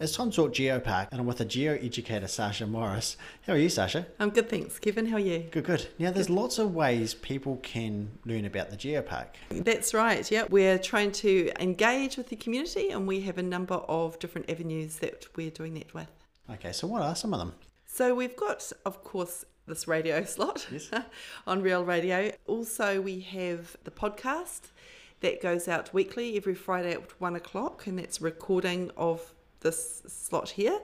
It's time to talk Geopark, and I'm with a geo educator, Sasha Morris. How are you, Sasha? I'm good, thanks. Kevin, how are you? Good, good. Now, there's lots of ways people can learn about the Geopark. That's right, yeah. We're trying to engage with the community, and we have a number of different avenues that we're doing that with. Okay, so what are some of them? So we've got, of course, this radio slot Yes. on Real Radio. Also, we have the podcast that goes out weekly every Friday at one o'clock, and that's recording of this slot here.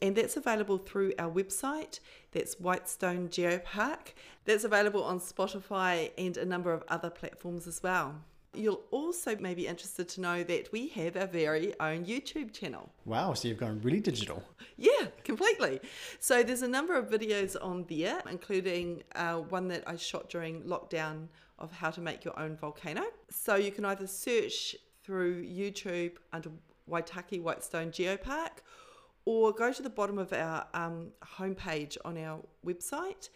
And that's available through our website. That's Whitestone Geopark. That's available on Spotify and a number of other platforms as well. You'll also may be interested to know that we have our very own YouTube channel. Wow, so you've gone really digital. Yeah, completely. So there's a number of videos on there, including uh, one that I shot during lockdown of how to make your own volcano. So you can either search through YouTube under Waitaki Whitestone Geopark or go to the bottom of our um, homepage on our website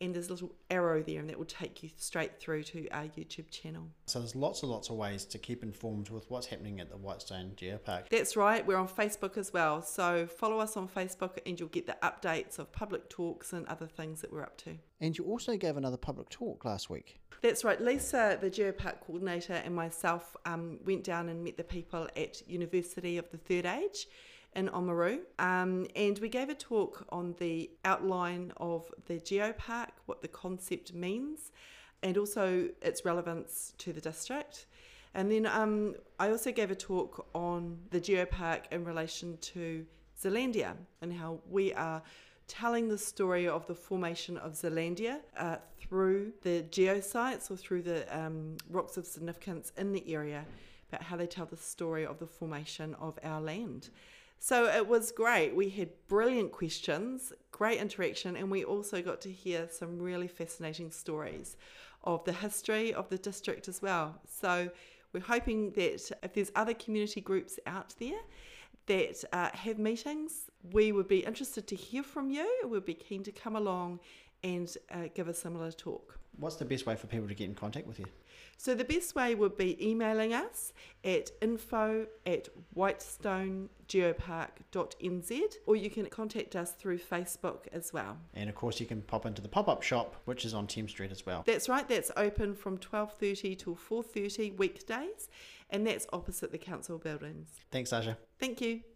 and there's a little arrow there and that will take you straight through to our YouTube channel. So there's lots and lots of ways to keep informed with what's happening at the Whitestone Geopark. That's right, we're on Facebook as well. So follow us on Facebook and you'll get the updates of public talks and other things that we're up to. And you also gave another public talk last week. That's right, Lisa, the Geopark coordinator, and myself um, went down and met the people at University of the Third Age in Oamaru. Um, and we gave a talk on the outline of the Geopark, what the concept means, and also its relevance to the district. And then um, I also gave a talk on the Geopark in relation to Zealandia and how we are telling the story of the formation of Zealandia uh, through the geosites or through the um, rocks of significance in the area, about how they tell the story of the formation of our land. So it was great. We had brilliant questions, great interaction, and we also got to hear some really fascinating stories of the history of the district as well. So we're hoping that if there's other community groups out there that uh, have meetings, we would be interested to hear from you. We'd be keen to come along and uh, give a similar talk. What's the best way for people to get in contact with you? So the best way would be emailing us at info at whitestonegeopark.nz or you can contact us through Facebook as well. And of course, you can pop into the pop-up shop, which is on Thames Street as well. That's right, that's open from 12.30 till 4.30 weekdays and that's opposite the council buildings. Thanks, Sasha. Thank you.